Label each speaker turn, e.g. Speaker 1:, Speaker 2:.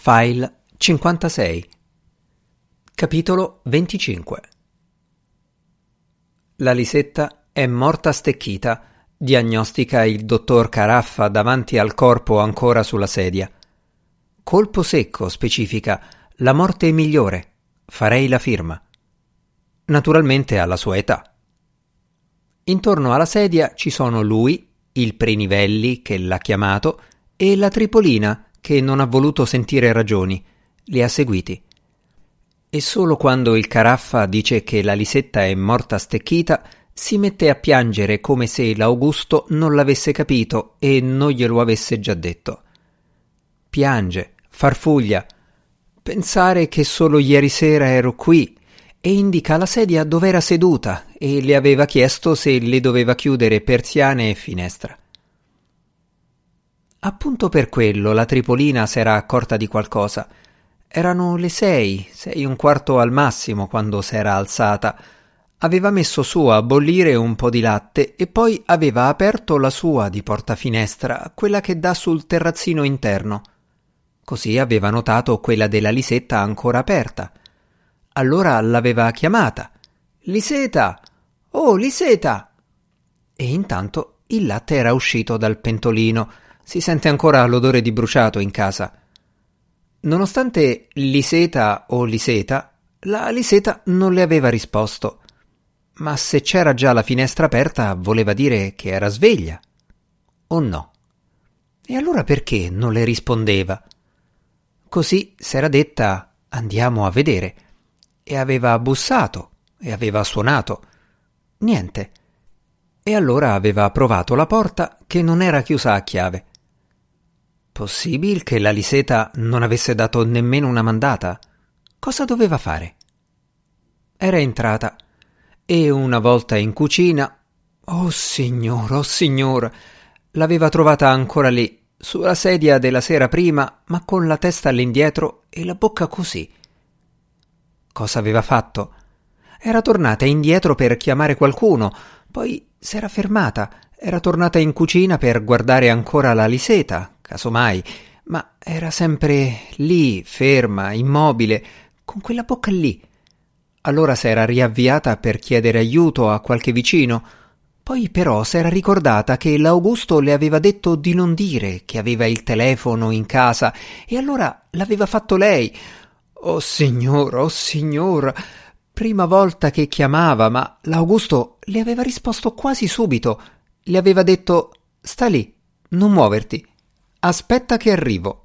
Speaker 1: File 56 Capitolo 25 La Lisetta è morta stecchita, diagnostica il dottor Caraffa davanti al corpo ancora sulla sedia. Colpo secco, specifica, la morte è migliore, farei la firma. Naturalmente alla sua età. Intorno alla sedia ci sono lui, il Prenivelli che l'ha chiamato, e la Tripolina che non ha voluto sentire ragioni, li ha seguiti. E solo quando il Caraffa dice che la Lisetta è morta stecchita, si mette a piangere come se l'Augusto non l'avesse capito e non glielo avesse già detto. Piange, farfuglia, pensare che solo ieri sera ero qui e indica la sedia dove era seduta e le aveva chiesto se le doveva chiudere persiane e finestra. Appunto per quello la Tripolina s'era accorta di qualcosa. Erano le sei, sei un quarto al massimo quando s'era alzata. Aveva messo su a bollire un po' di latte e poi aveva aperto la sua di porta finestra, quella che dà sul terrazzino interno. Così aveva notato quella della Lisetta ancora aperta. Allora l'aveva chiamata. Liseta! Oh, Liseta! E intanto il latte era uscito dal pentolino si sente ancora l'odore di bruciato in casa. Nonostante Liseta o Liseta, la Liseta non le aveva risposto. Ma se c'era già la finestra aperta, voleva dire che era sveglia. O no? E allora perché non le rispondeva? Così s'era detta andiamo a vedere. E aveva bussato, e aveva suonato. Niente. E allora aveva provato la porta che non era chiusa a chiave. Possibile che la Liseta non avesse dato nemmeno una mandata? Cosa doveva fare? Era entrata e una volta in cucina, oh signor, oh signor, l'aveva trovata ancora lì, sulla sedia della sera prima, ma con la testa all'indietro e la bocca così. Cosa aveva fatto? Era tornata indietro per chiamare qualcuno, poi s'era fermata, era tornata in cucina per guardare ancora la Liseta, casomai, ma era sempre lì, ferma, immobile, con quella bocca lì. Allora s'era riavviata per chiedere aiuto a qualche vicino, poi però s'era ricordata che l'Augusto le aveva detto di non dire che aveva il telefono in casa e allora l'aveva fatto lei. Oh signor, oh signor, prima volta che chiamava, ma l'Augusto le aveva risposto quasi subito. Le aveva detto sta lì, non muoverti. Aspetta che arrivo.